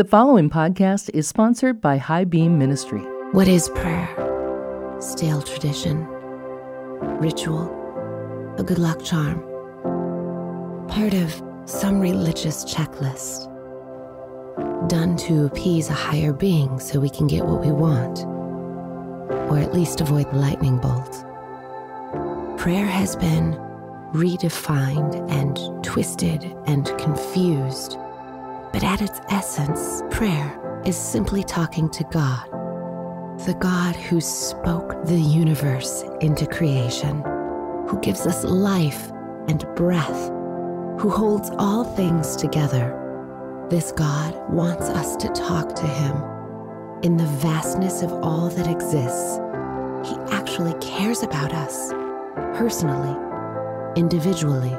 The following podcast is sponsored by High Beam Ministry. What is prayer? Stale tradition, ritual, a good luck charm, part of some religious checklist, done to appease a higher being so we can get what we want, or at least avoid the lightning bolt. Prayer has been redefined and twisted and confused. But at its essence, prayer is simply talking to God, the God who spoke the universe into creation, who gives us life and breath, who holds all things together. This God wants us to talk to Him. In the vastness of all that exists, He actually cares about us, personally, individually.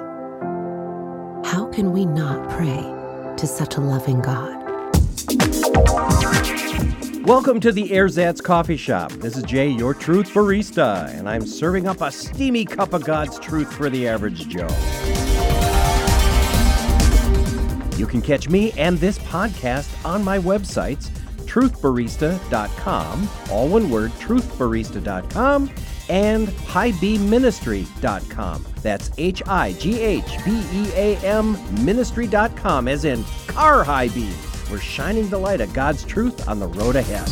How can we not pray to such a loving God? Welcome to the Ersatz Coffee Shop. This is Jay, your truth barista, and I'm serving up a steamy cup of God's truth for the average Joe. You can catch me and this podcast on my websites, truthbarista.com, all one word, truthbarista.com, and highbeamministry.com. That's H I G H B E A M ministry.com, as in car high beam. We're shining the light of God's truth on the road ahead.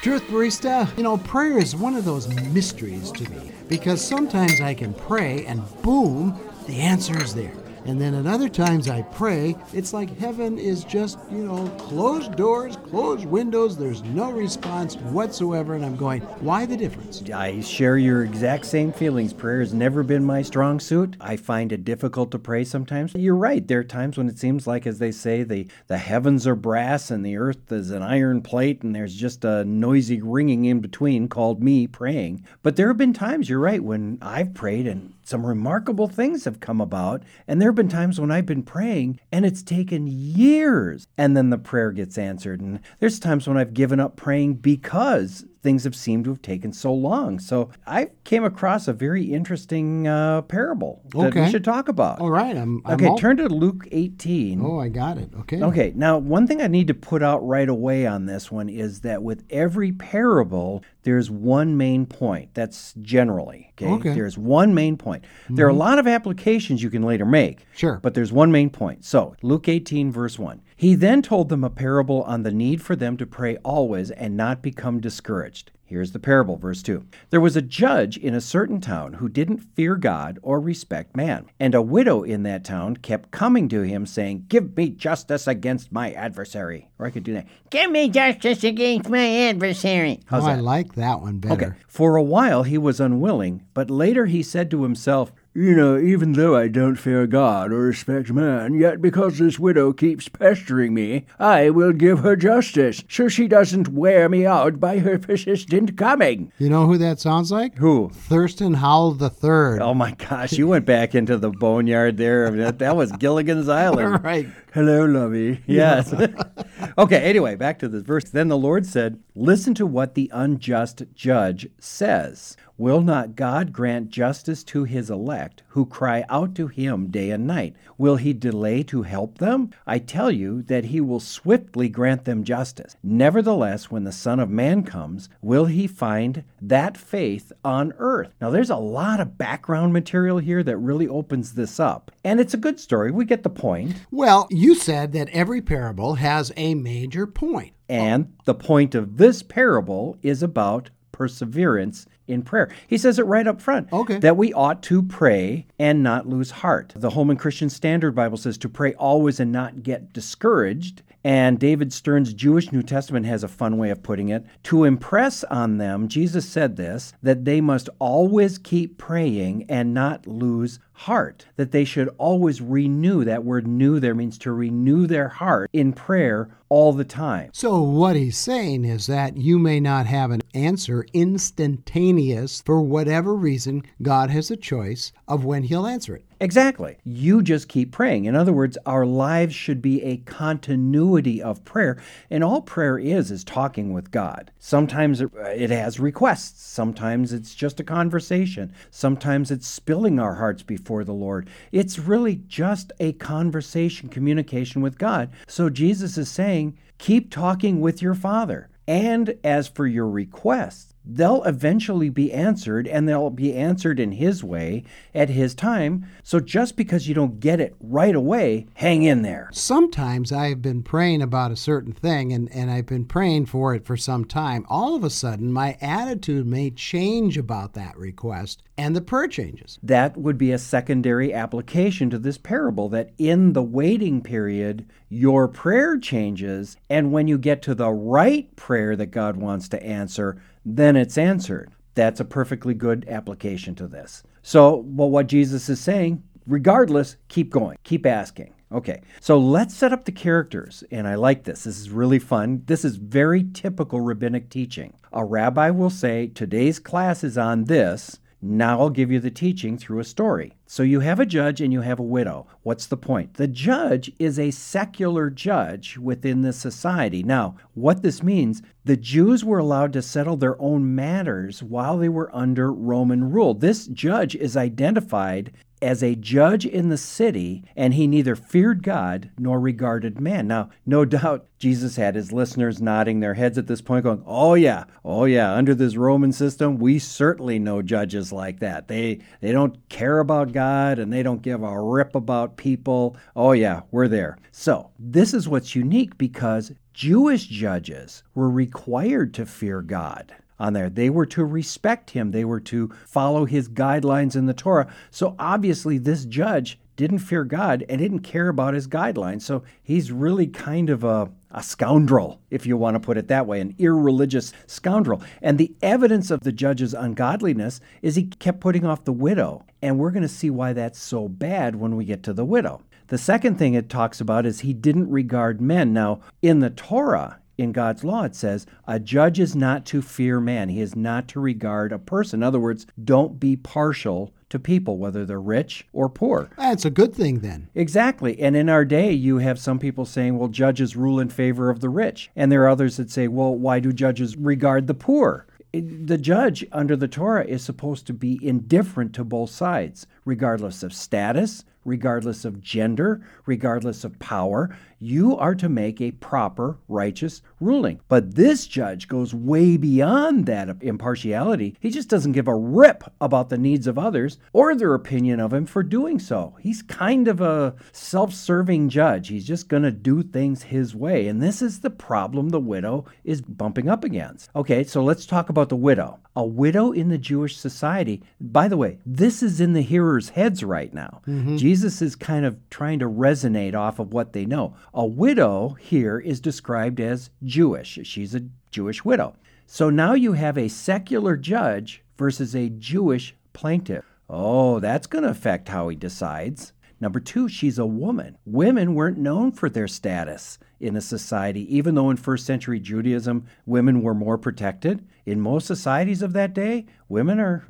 Truth Barista, you know, prayer is one of those mysteries to me because sometimes I can pray and boom, the answer is there. And then at other times I pray, it's like heaven is just, you know, closed doors, closed windows, there's no response whatsoever. And I'm going, why the difference? I share your exact same feelings. Prayer has never been my strong suit. I find it difficult to pray sometimes. You're right. There are times when it seems like, as they say, the, the heavens are brass and the earth is an iron plate, and there's just a noisy ringing in between called me praying. But there have been times, you're right, when I've prayed and some remarkable things have come about. And there have been times when I've been praying and it's taken years and then the prayer gets answered. And there's times when I've given up praying because things have seemed to have taken so long. So I came across a very interesting uh, parable that Okay. we should talk about. All right, I'm, I'm Okay, all- turn to Luke 18. Oh, I got it. Okay. Okay, now one thing I need to put out right away on this one is that with every parable, there's one main point. That's generally, okay? Okay. There's one main point. There are a mm-hmm. lot of applications you can later make. Sure. But there's one main point. So, Luke 18, verse 1. He then told them a parable on the need for them to pray always and not become discouraged. Here's the parable, verse 2. There was a judge in a certain town who didn't fear God or respect man. And a widow in that town kept coming to him, saying, Give me justice against my adversary. Or I could do that. Give me justice against my adversary. How's oh, I like that one better. Okay. For a while he was unwilling, but later he said to himself, You know, even though I don't fear God or respect man, yet because this widow keeps pestering me, I will give her justice, so she doesn't wear me out by her persistent coming. You know who that sounds like? Who? Thurston Howell the Third. Oh my gosh, you went back into the boneyard there. That, that was Gilligan's Island. Right. Hello, lovey. Yes. okay, anyway, back to this verse. Then the Lord said, Listen to what the unjust judge says. Will not God grant justice to his elect who cry out to him day and night? Will he delay to help them? I tell you that he will swiftly grant them justice. Nevertheless, when the Son of Man comes, will he find that faith on earth? Now, there's a lot of background material here that really opens this up. And it's a good story. We get the point. Well, you said that every parable has a major point. And the point of this parable is about perseverance in prayer. He says it right up front. Okay. That we ought to pray and not lose heart. The Holman Christian Standard Bible says to pray always and not get discouraged. And David Stern's Jewish New Testament has a fun way of putting it. To impress on them, Jesus said this, that they must always keep praying and not lose heart. That they should always renew. That word new there means to renew their heart in prayer all the time. So, what he's saying is that you may not have an answer instantaneous for whatever reason. God has a choice of when he'll answer it. Exactly. You just keep praying. In other words, our lives should be a continuity of prayer. And all prayer is, is talking with God. Sometimes it has requests. Sometimes it's just a conversation. Sometimes it's spilling our hearts before the Lord. It's really just a conversation, communication with God. So Jesus is saying, keep talking with your Father. And as for your requests, they'll eventually be answered and they'll be answered in his way at his time. So just because you don't get it right away, hang in there. Sometimes I've been praying about a certain thing and, and I've been praying for it for some time. All of a sudden, my attitude may change about that request and the prayer changes. That would be a secondary application to this parable that in the waiting period, your prayer changes. And when you get to the right prayer that God wants to answer, then it's answered. That's a perfectly good application to this. So, well, what Jesus is saying, regardless, keep going, keep asking. Okay, so let's set up the characters. And I like this. This is really fun. This is very typical rabbinic teaching. A rabbi will say, Today's class is on this. Now I'll give you the teaching through a story. So you have a judge and you have a widow. What's the point? The judge is a secular judge within the society. Now, what this means, the Jews were allowed to settle their own matters while they were under Roman rule. This judge is identified as a judge in the city, and he neither feared God nor regarded man. Now, no doubt Jesus had his listeners nodding their heads at this point, going, Oh yeah, oh yeah, under this Roman system, we certainly know judges like that. They they don't care about God and they don't give a rip about people. Oh yeah, we're there. So this is what's unique because Jewish judges were required to fear God on there. They were to respect him, they were to follow his guidelines in the Torah. So obviously, this judge didn't fear God and didn't care about his guidelines. So he's really kind of a, a scoundrel, if you want to put it that way, an irreligious scoundrel. And the evidence of the judge's ungodliness is he kept putting off the widow. And we're going to see why that's so bad when we get to the widow. The second thing it talks about is he didn't regard men. Now, in the Torah, in God's law, it says, a judge is not to fear man. He is not to regard a person. In other words, don't be partial to people, whether they're rich or poor. That's a good thing then. Exactly. And in our day, you have some people saying, well, judges rule in favor of the rich. And there are others that say, well, why do judges regard the poor? the judge under the Torah is supposed to be indifferent to both sides, regardless of status, regardless of gender, regardless of power. You are to make a proper, righteous ruling. But this judge goes way beyond that impartiality. He just doesn't give a rip about the needs of others or their opinion of him for doing so. He's kind of a self serving judge. He's just going to do things his way. And this is the problem the widow is bumping up against. Okay, so let's talk about the widow. A widow in the Jewish society, by the way, this is in the hearers' heads right now. Mm-hmm. Jesus is kind of trying to resonate off of what they know. A widow here is described as Jewish. She's a Jewish widow. So now you have a secular judge versus a Jewish plaintiff. Oh, that's going to affect how he decides. Number two, she's a woman. Women weren't known for their status in a society, even though in first century Judaism women were more protected. In most societies of that day, women are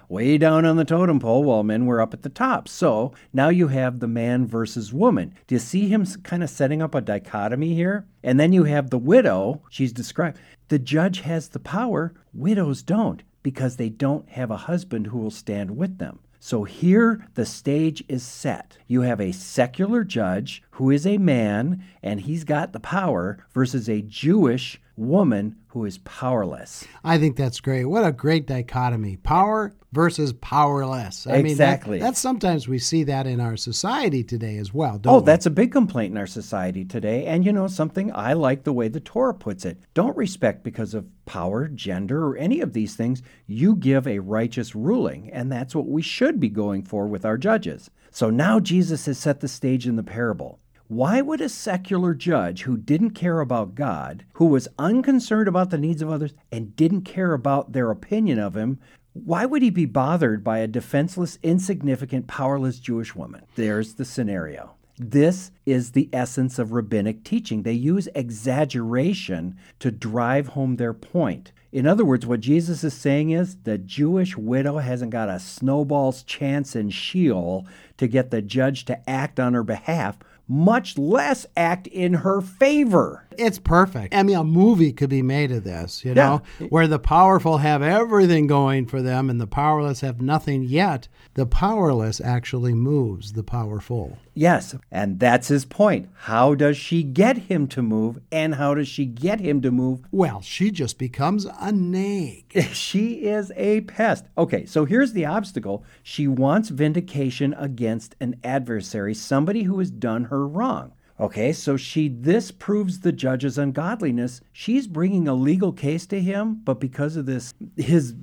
way down on the totem pole while men were up at the top. So now you have the man versus woman. Do you see him kind of setting up a dichotomy here? And then you have the widow, she's described. The judge has the power, widows don't because they don't have a husband who will stand with them. So here the stage is set. You have a secular judge who is a man and he's got the power versus a Jewish woman who is powerless. I think that's great. What a great dichotomy. Power versus powerless. I exactly. mean, that, that's sometimes we see that in our society today as well. oh, we? that's a big complaint in our society today. And you know something? I like the way the Torah puts it. Don't respect because of power, gender, or any of these things. You give a righteous ruling. And that's what we should be going for with our judges. So now Jesus has set the stage in the parable. Why would a secular judge who didn't care about God, who was unconcerned about the needs of others, and didn't care about their opinion of him, why would he be bothered by a defenseless, insignificant, powerless Jewish woman? There's the scenario. This is the essence of rabbinic teaching. They use exaggeration to drive home their point. In other words, what Jesus is saying is the Jewish widow hasn't got a snowball's chance in Sheol to get the judge to act on her behalf, much less act in her favor. It's perfect. I mean, a movie could be made of this, you know, where the powerful have everything going for them and the powerless have nothing yet. The powerless actually moves the powerful. Yes, and that's his point. How does she get him to move, and how does she get him to move? Well, she just becomes a nag. She is a pest. Okay, so here's the obstacle. She wants vindication against an adversary, somebody who has done her wrong. Okay, so she this proves the judge's ungodliness. She's bringing a legal case to him, but because of this his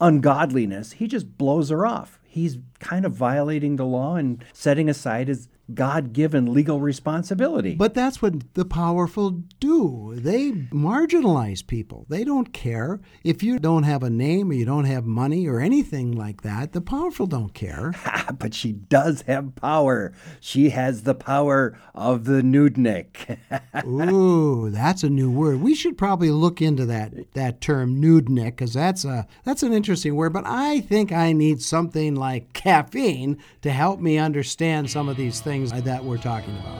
ungodliness, he just blows her off. He's kind of violating the law and setting aside his God given legal responsibility. But that's what the powerful do. They marginalize people. They don't care. If you don't have a name or you don't have money or anything like that, the powerful don't care. but she does have power. She has the power of the nudnik. Ooh, that's a new word. We should probably look into that that term nudnik because that's a that's an interesting word. But I think I need something like caffeine to help me understand some of these things that we're talking about.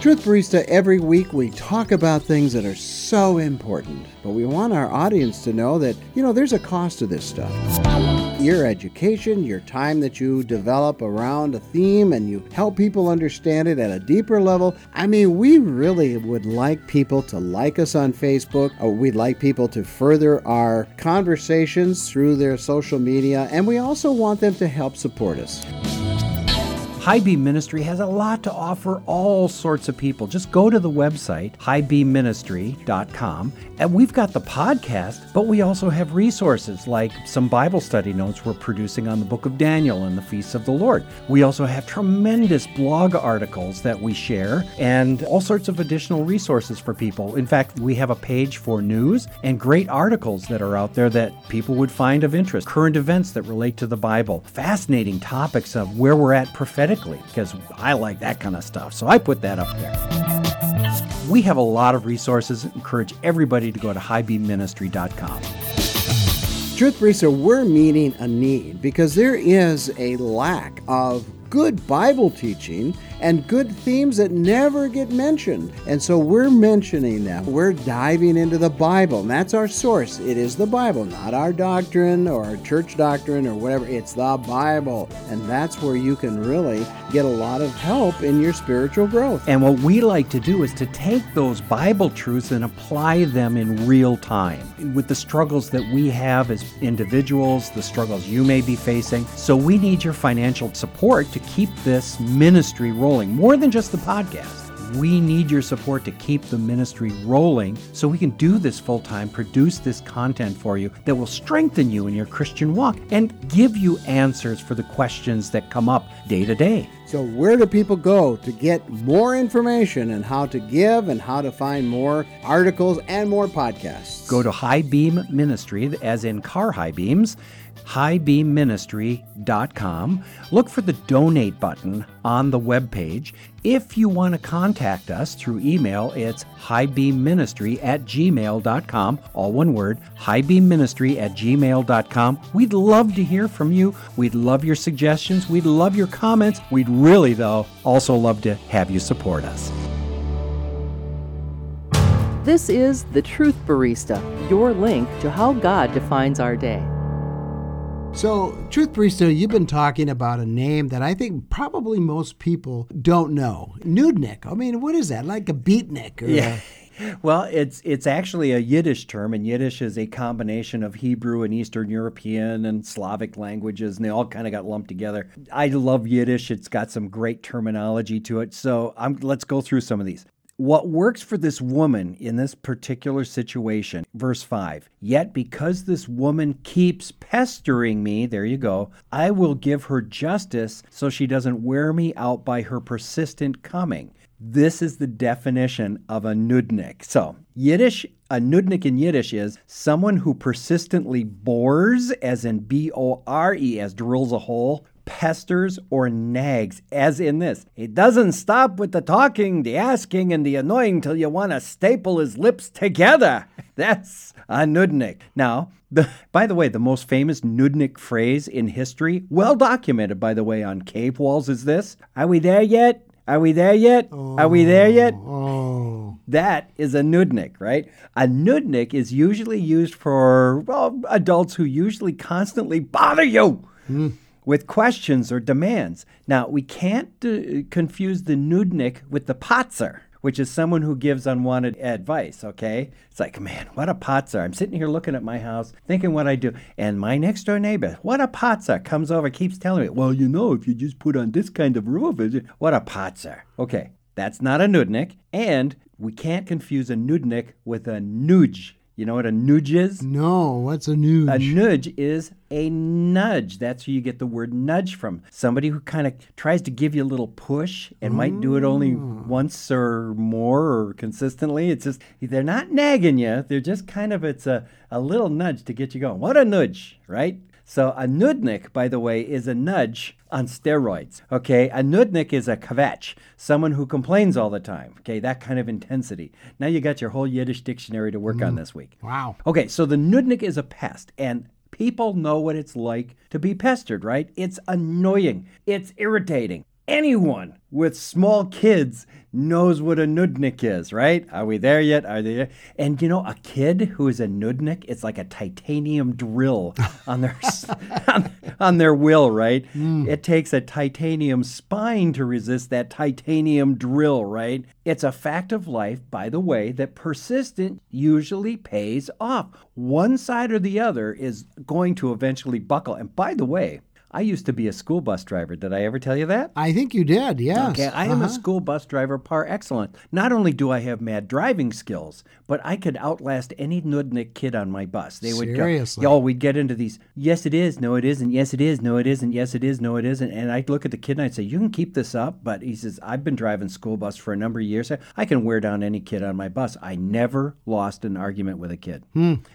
Truth Barista, every week we talk about things that are so important, but we want our audience to know that, you know, there's a cost to this stuff. Your education, your time that you develop around a theme and you help people understand it at a deeper level. I mean, we really would like people to like us on Facebook. Or we'd like people to further our conversations through their social media, and we also want them to help support us. High Beam Ministry has a lot to offer all sorts of people. Just go to the website, highbeamministry.com, and we've got the podcast, but we also have resources like some Bible study notes we're producing on the book of Daniel and the feasts of the Lord. We also have tremendous blog articles that we share and all sorts of additional resources for people. In fact, we have a page for news and great articles that are out there that people would find of interest, current events that relate to the Bible, fascinating topics of where we're at prophetically because I like that kind of stuff. So I put that up there. We have a lot of resources. Encourage everybody to go to highbeamministry.com. Truth Barista, we're meeting a need because there is a lack of good Bible teaching and good themes that never get mentioned. And so we're mentioning them. We're diving into the Bible, and that's our source. It is the Bible, not our doctrine or our church doctrine or whatever. It's the Bible. And that's where you can really get a lot of help in your spiritual growth. And what we like to do is to take those Bible truths and apply them in real time with the struggles that we have as individuals, the struggles you may be facing. So we need your financial support to keep this ministry rolling more than just the podcast. We need your support to keep the ministry rolling so we can do this full time, produce this content for you that will strengthen you in your Christian walk and give you answers for the questions that come up day to day. So, where do people go to get more information on how to give and how to find more articles and more podcasts? Go to High Beam Ministry, as in car high beams highbeamministry.com. Look for the donate button on the webpage. If you want to contact us through email, it's highbeamministry at gmail.com, all one word, highbeamministry at gmail.com. We'd love to hear from you. We'd love your suggestions. We'd love your comments. We'd really, though, also love to have you support us. This is The Truth Barista, your link to how God defines our day. So, Truth Barista, you've been talking about a name that I think probably most people don't know. Nudnik. I mean, what is that? Like a beatnik? Or yeah. Well, it's it's actually a Yiddish term, and Yiddish is a combination of Hebrew and Eastern European and Slavic languages, and they all kind of got lumped together. I love Yiddish; it's got some great terminology to it. So I'm, let's go through some of these. What works for this woman in this particular situation, verse 5 Yet because this woman keeps pestering me, there you go, I will give her justice so she doesn't wear me out by her persistent coming. This is the definition of a nudnik. So, Yiddish, a nudnik in Yiddish is someone who persistently bores, as in B O R E, as drills a hole, pesters or nags, as in this. He doesn't stop with the talking, the asking, and the annoying till you want to staple his lips together. That's a nudnik. Now, the, by the way, the most famous nudnik phrase in history, well documented, by the way, on cave walls, is this Are we there yet? Are we there yet? Are we there yet? Oh. That is a nudnik, right? A nudnik is usually used for well, adults who usually constantly bother you with questions or demands. Now, we can't uh, confuse the nudnik with the potzer, which is someone who gives unwanted advice, okay? It's like, man, what a potzer. I'm sitting here looking at my house, thinking what I do. And my next door neighbor, what a potzer, comes over, keeps telling me, well, you know, if you just put on this kind of roof, what a potzer. Okay, that's not a nudnik. And we can't confuse a nudnik with a nudge. You know what a nudge is? No, what's a nudge? A nudge is a nudge. That's where you get the word nudge from. Somebody who kind of tries to give you a little push and might do it only mm. once or more or consistently. It's just, they're not nagging you. They're just kind of, it's a, a little nudge to get you going. What a nudge, right? So a nudnik, by the way, is a nudge on steroids. Okay, a nudnik is a kvetch, someone who complains all the time. Okay, that kind of intensity. Now you got your whole Yiddish dictionary to work on mm. this week. Wow. Okay, so the nudnik is a pest, and people know what it's like to be pestered, right? It's annoying, it's irritating. Anyone with small kids knows what a nudnik is, right? Are we there yet? Are they there? And you know, a kid who is a nudnik, it's like a titanium drill on their on, on their will, right? Hmm. It takes a titanium spine to resist that titanium drill, right? It's a fact of life, by the way, that persistent usually pays off. One side or the other is going to eventually buckle. And by the way, I used to be a school bus driver. Did I ever tell you that? I think you did, yes. Okay, I am a Uh-huh. school bus driver par excellence. Not only do I have mad driving skills, but I could outlast any nudnik kid on my bus. They would Seriously? go, yo, we'd get into these, yes it is, no it isn't, yes it is, no it isn't, yes it is, no it isn't. And I'd look at the kid and I'd say, you can keep this up. But he says, I've been driving school bus for a number of years. I can wear down any kid on my bus. I never lost an argument with a kid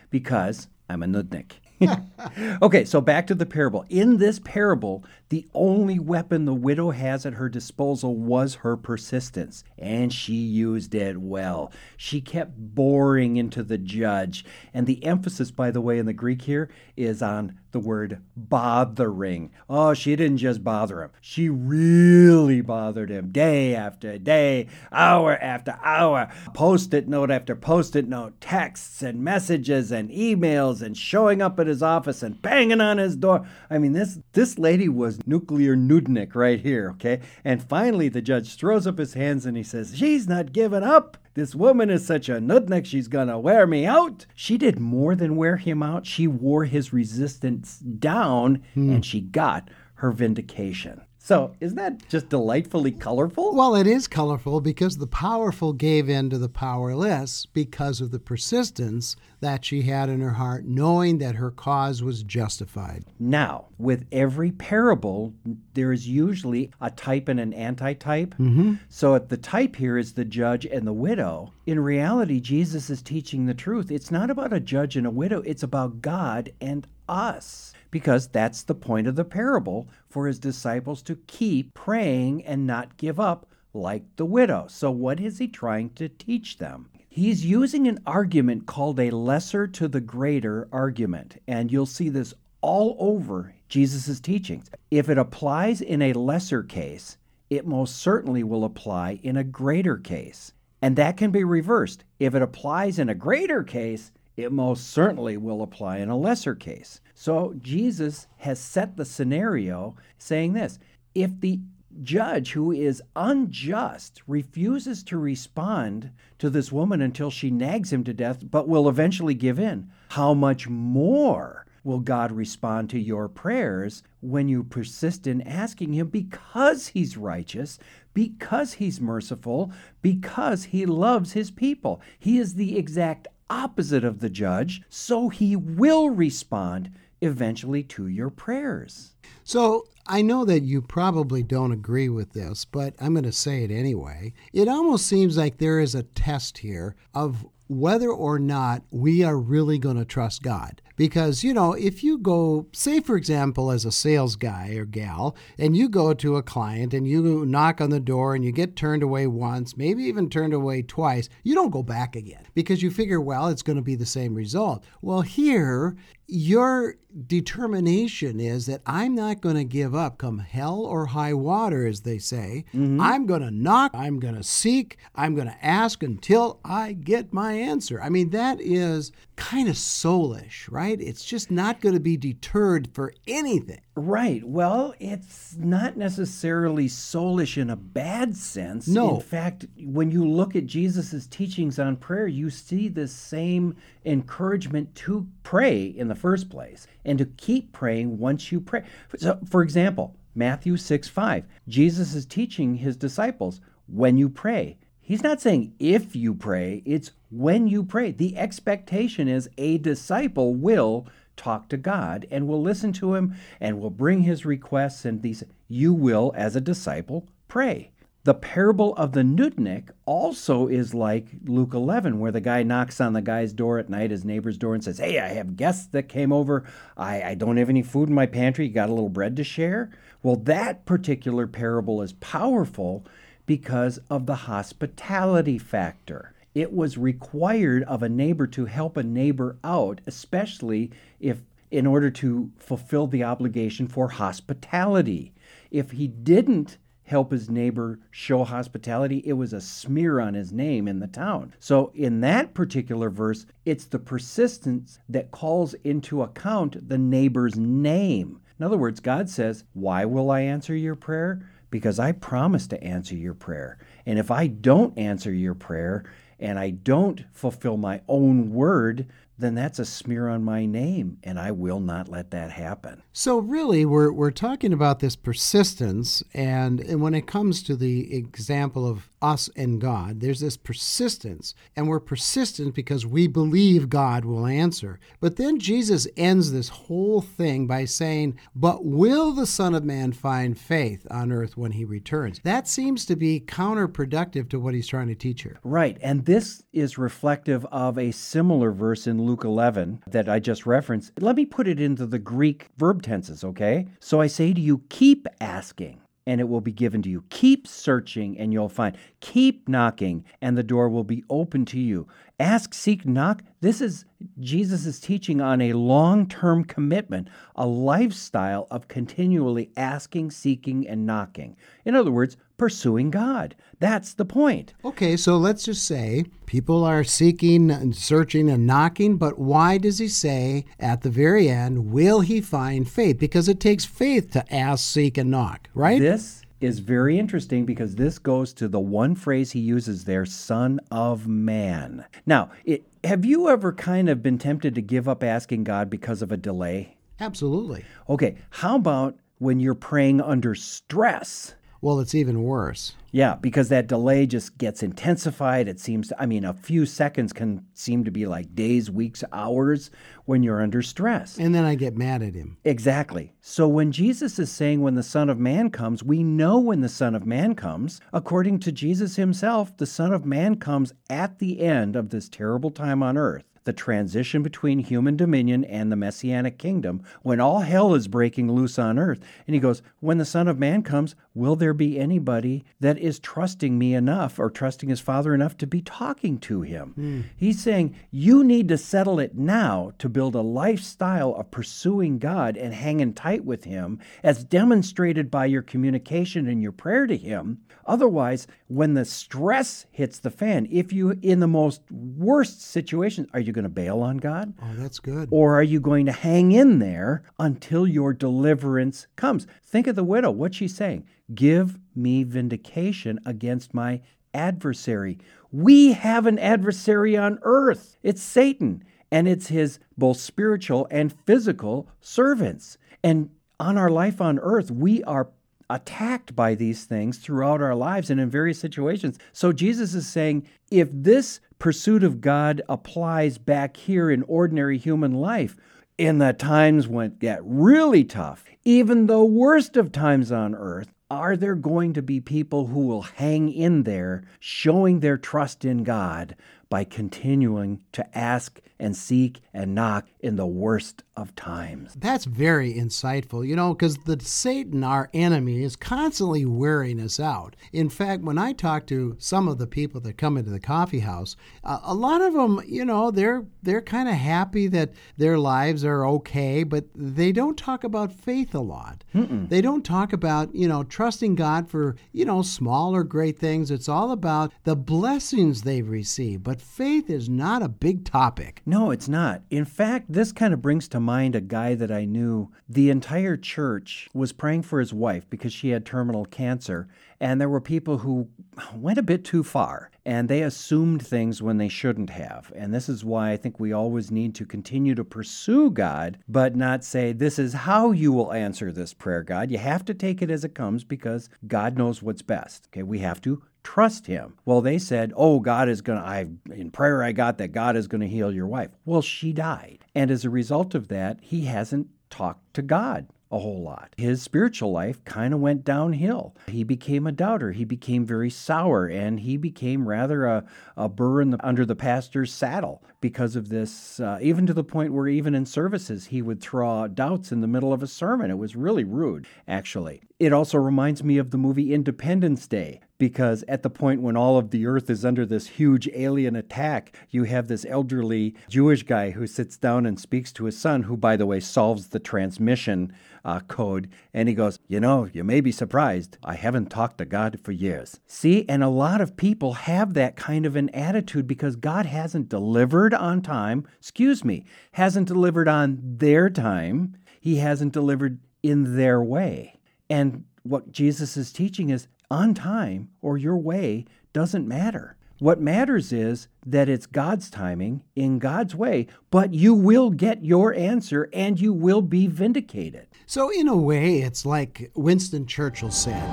because I'm a nudnik. okay, so back to the parable. In this parable, the only weapon the widow has at her disposal was her persistence, and she used it well. She kept boring into the judge, and the emphasis, by the way, in the Greek here is on the word bothering. Oh, she didn't just bother him, she really bothered him day after day, hour after hour, post it note after post it note, texts and messages and emails and showing up at his office and banging on his door. I mean, this this lady was nuclear nudnik right here, okay? And finally the judge throws up his hands and he says, She's not giving up. This woman is such a nudnik, she's gonna wear me out. She did more than wear him out. She wore his resistance down hmm. and she got her vindication. So, isn't that just delightfully colorful? Well, it is colorful because the powerful gave in to the powerless because of the persistence that she had in her heart, knowing that her cause was justified. Now, with every parable, there is usually a type and an antitype. Mm-hmm. So, if the type here is the judge and the widow, in reality, Jesus is teaching the truth. It's not about a judge and a widow, it's about God and us. Because that's the point of the parable for his disciples to keep praying and not give up like the widow. So, what is he trying to teach them? He's using an argument called a lesser to the greater argument. And you'll see this all over Jesus' teachings. If it applies in a lesser case, it most certainly will apply in a greater case. And that can be reversed. If it applies in a greater case, it most certainly will apply in a lesser case. So Jesus has set the scenario saying this if the judge who is unjust refuses to respond to this woman until she nags him to death, but will eventually give in, how much more will God respond to your prayers when you persist in asking Him because He's righteous, because He's merciful, because He loves His people? He is the exact opposite of the judge, so He will respond eventually to your prayers. So I know that you probably don't agree with this, but I'm going to say it anyway. It almost seems like there is a test here of whether or not we are really going to trust God. Because, you know, if you go, say, for example, as a sales guy or gal, and you go to a client and you knock on the door and you get turned away once, maybe even turned away twice, you don't go back again because you figure, well, it's going to be the same result. Well, here, your determination is that I'm not going to give up come hell or high water, as they say. Mm-hmm. I'm going to knock, I'm going to seek, I'm going to ask until I get my answer. I mean, that is kind of soulish, right? It's just not going to be deterred for anything. Right. Well, it's not necessarily soulish in a bad sense. No. In fact, when you look at Jesus' teachings on prayer, you see the same encouragement to pray in the first place and to keep praying once you pray. So, for example, Matthew 6 5, Jesus is teaching his disciples when you pray. He's not saying if you pray, it's when you pray. The expectation is a disciple will talk to God and will listen to him and will bring his requests and these you will as a disciple pray. The parable of the nudnik also is like Luke 11, where the guy knocks on the guy's door at night, his neighbor's door, and says, Hey, I have guests that came over. I, I don't have any food in my pantry. You got a little bread to share? Well, that particular parable is powerful because of the hospitality factor. It was required of a neighbor to help a neighbor out, especially if in order to fulfill the obligation for hospitality. If he didn't help his neighbor show hospitality, it was a smear on his name in the town. So, in that particular verse, it's the persistence that calls into account the neighbor's name. In other words, God says, Why will I answer your prayer? Because I promise to answer your prayer. And if I don't answer your prayer and I don't fulfill my own word, then that's a smear on my name, and I will not let that happen. So, really, we're, we're talking about this persistence, and, and when it comes to the example of us and God, there's this persistence, and we're persistent because we believe God will answer. But then Jesus ends this whole thing by saying, But will the Son of Man find faith on earth when he returns? That seems to be counterproductive to what he's trying to teach here. Right, and this is reflective of a similar verse in Luke 11 that I just referenced. Let me put it into the Greek verb tenses, okay? So I say to you, keep asking and it will be given to you. Keep searching and you'll find. Keep knocking and the door will be open to you. Ask, seek, knock. This is Jesus' teaching on a long term commitment, a lifestyle of continually asking, seeking, and knocking. In other words, pursuing God. That's the point. Okay, so let's just say people are seeking and searching and knocking, but why does he say at the very end, will he find faith? Because it takes faith to ask, seek, and knock, right? This is very interesting because this goes to the one phrase he uses there, Son of Man. Now, it, have you ever kind of been tempted to give up asking God because of a delay? Absolutely. Okay, how about when you're praying under stress? Well, it's even worse. Yeah, because that delay just gets intensified. It seems, to, I mean, a few seconds can seem to be like days, weeks, hours when you're under stress. And then I get mad at him. Exactly. So when Jesus is saying when the Son of Man comes, we know when the Son of Man comes. According to Jesus himself, the Son of Man comes at the end of this terrible time on earth the transition between human dominion and the messianic kingdom, when all hell is breaking loose on earth. And he goes, When the Son of Man comes, will there be anybody that is trusting me enough or trusting his Father enough to be talking to him? Mm. He's saying, You need to settle it now to build a lifestyle of pursuing God and hanging tight with him, as demonstrated by your communication and your prayer to him. Otherwise, when the stress hits the fan, if you, in the most worst situations, are you going to bail on God? Oh, that's good. Or are you going to hang in there until your deliverance comes? Think of the widow. What's she saying? Give me vindication against my adversary. We have an adversary on earth. It's Satan, and it's his both spiritual and physical servants. And on our life on earth, we are attacked by these things throughout our lives and in various situations. So Jesus is saying if this pursuit of God applies back here in ordinary human life, in the times when it got really tough, even the worst of times on earth, are there going to be people who will hang in there, showing their trust in God by continuing to ask and seek and knock in the worst of times. That's very insightful, you know, because the Satan, our enemy, is constantly wearing us out. In fact, when I talk to some of the people that come into the coffee house, uh, a lot of them, you know, they're they're kind of happy that their lives are okay, but they don't talk about faith a lot. Mm-mm. They don't talk about, you know, trusting God for, you know, small or great things. It's all about the blessings they've received. But faith is not a big topic. No, it's not. In fact, this kind of brings to mind a guy that I knew. The entire church was praying for his wife because she had terminal cancer. And there were people who went a bit too far and they assumed things when they shouldn't have. And this is why I think we always need to continue to pursue God, but not say, This is how you will answer this prayer, God. You have to take it as it comes because God knows what's best. Okay, we have to trust him. Well, they said, "Oh, God is going to I in prayer I got that God is going to heal your wife." Well, she died. And as a result of that, he hasn't talked to God a whole lot. His spiritual life kind of went downhill. He became a doubter. He became very sour and he became rather a, a burr the, under the pastor's saddle because of this, uh, even to the point where even in services he would throw doubts in the middle of a sermon. It was really rude, actually. It also reminds me of the movie Independence Day because at the point when all of the earth is under this huge alien attack, you have this elderly Jewish guy who sits down and speaks to his son, who, by the way, solves the transmission uh, code. And he goes, You know, you may be surprised. I haven't talked to God for years. See, and a lot of people have that kind of an attitude because God hasn't delivered on time, excuse me, hasn't delivered on their time, He hasn't delivered in their way. And what Jesus is teaching is on time or your way doesn't matter. What matters is that it's God's timing in God's way, but you will get your answer and you will be vindicated. So, in a way, it's like Winston Churchill said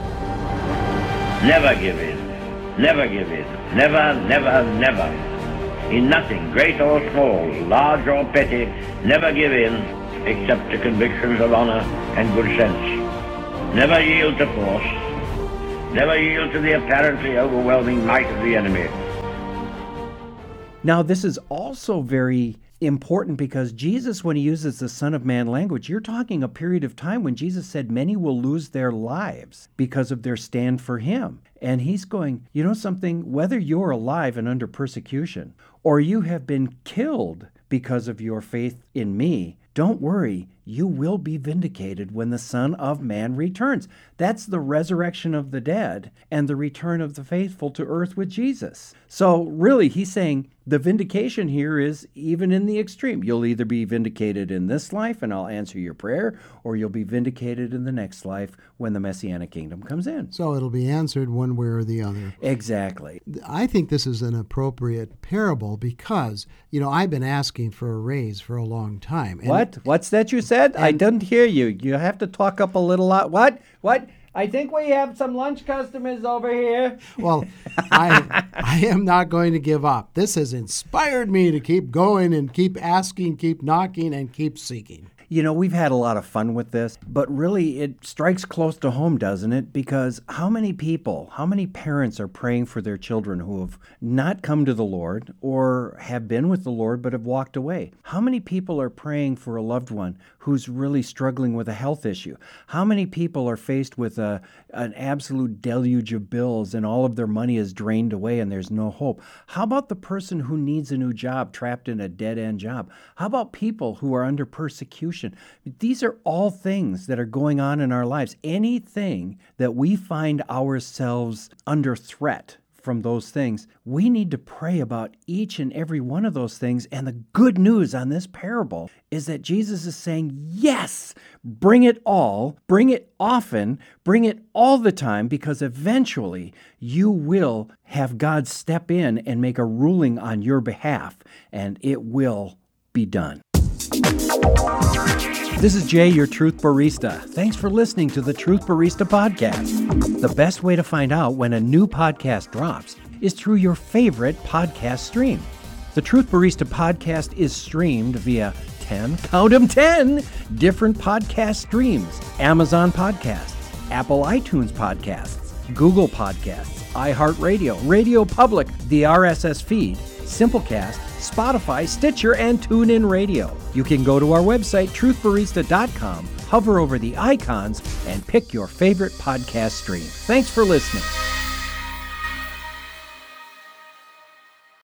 Never give in. Never give in. Never, never, never. In nothing, great or small, large or petty, never give in except to convictions of honor and good sense. Never yield to force Never yield to the apparently overwhelming might of the enemy. Now, this is also very important because Jesus, when he uses the Son of Man language, you're talking a period of time when Jesus said many will lose their lives because of their stand for him. And he's going, you know something, whether you're alive and under persecution or you have been killed because of your faith in me, don't worry, you will be vindicated when the Son of Man returns. That's the resurrection of the dead and the return of the faithful to earth with Jesus. So, really, he's saying the vindication here is even in the extreme. You'll either be vindicated in this life and I'll answer your prayer, or you'll be vindicated in the next life when the Messianic kingdom comes in. So, it'll be answered one way or the other. Exactly. I think this is an appropriate parable because, you know, I've been asking for a raise for a long time. what? What's that you said? I didn't hear you. You have to talk up a little lot. What? What? I think we have some lunch customers over here. Well, I I am not going to give up. This has inspired me to keep going and keep asking, keep knocking, and keep seeking. You know, we've had a lot of fun with this, but really it strikes close to home, doesn't it? Because how many people, how many parents are praying for their children who have not come to the Lord or have been with the Lord but have walked away? How many people are praying for a loved one who's really struggling with a health issue? How many people are faced with a, an absolute deluge of bills and all of their money is drained away and there's no hope? How about the person who needs a new job trapped in a dead end job? How about people who are under persecution? These are all things that are going on in our lives. Anything that we find ourselves under threat from those things, we need to pray about each and every one of those things. And the good news on this parable is that Jesus is saying, Yes, bring it all, bring it often, bring it all the time, because eventually you will have God step in and make a ruling on your behalf, and it will be done. This is Jay, your Truth Barista. Thanks for listening to the Truth Barista podcast. The best way to find out when a new podcast drops is through your favorite podcast stream. The Truth Barista podcast is streamed via 10, count them 10 different podcast streams Amazon Podcasts, Apple iTunes Podcasts, Google Podcasts, iHeartRadio, Radio Public, the RSS feed, Simplecast, Spotify, Stitcher, and TuneIn Radio. You can go to our website, truthbarista.com, hover over the icons, and pick your favorite podcast stream. Thanks for listening.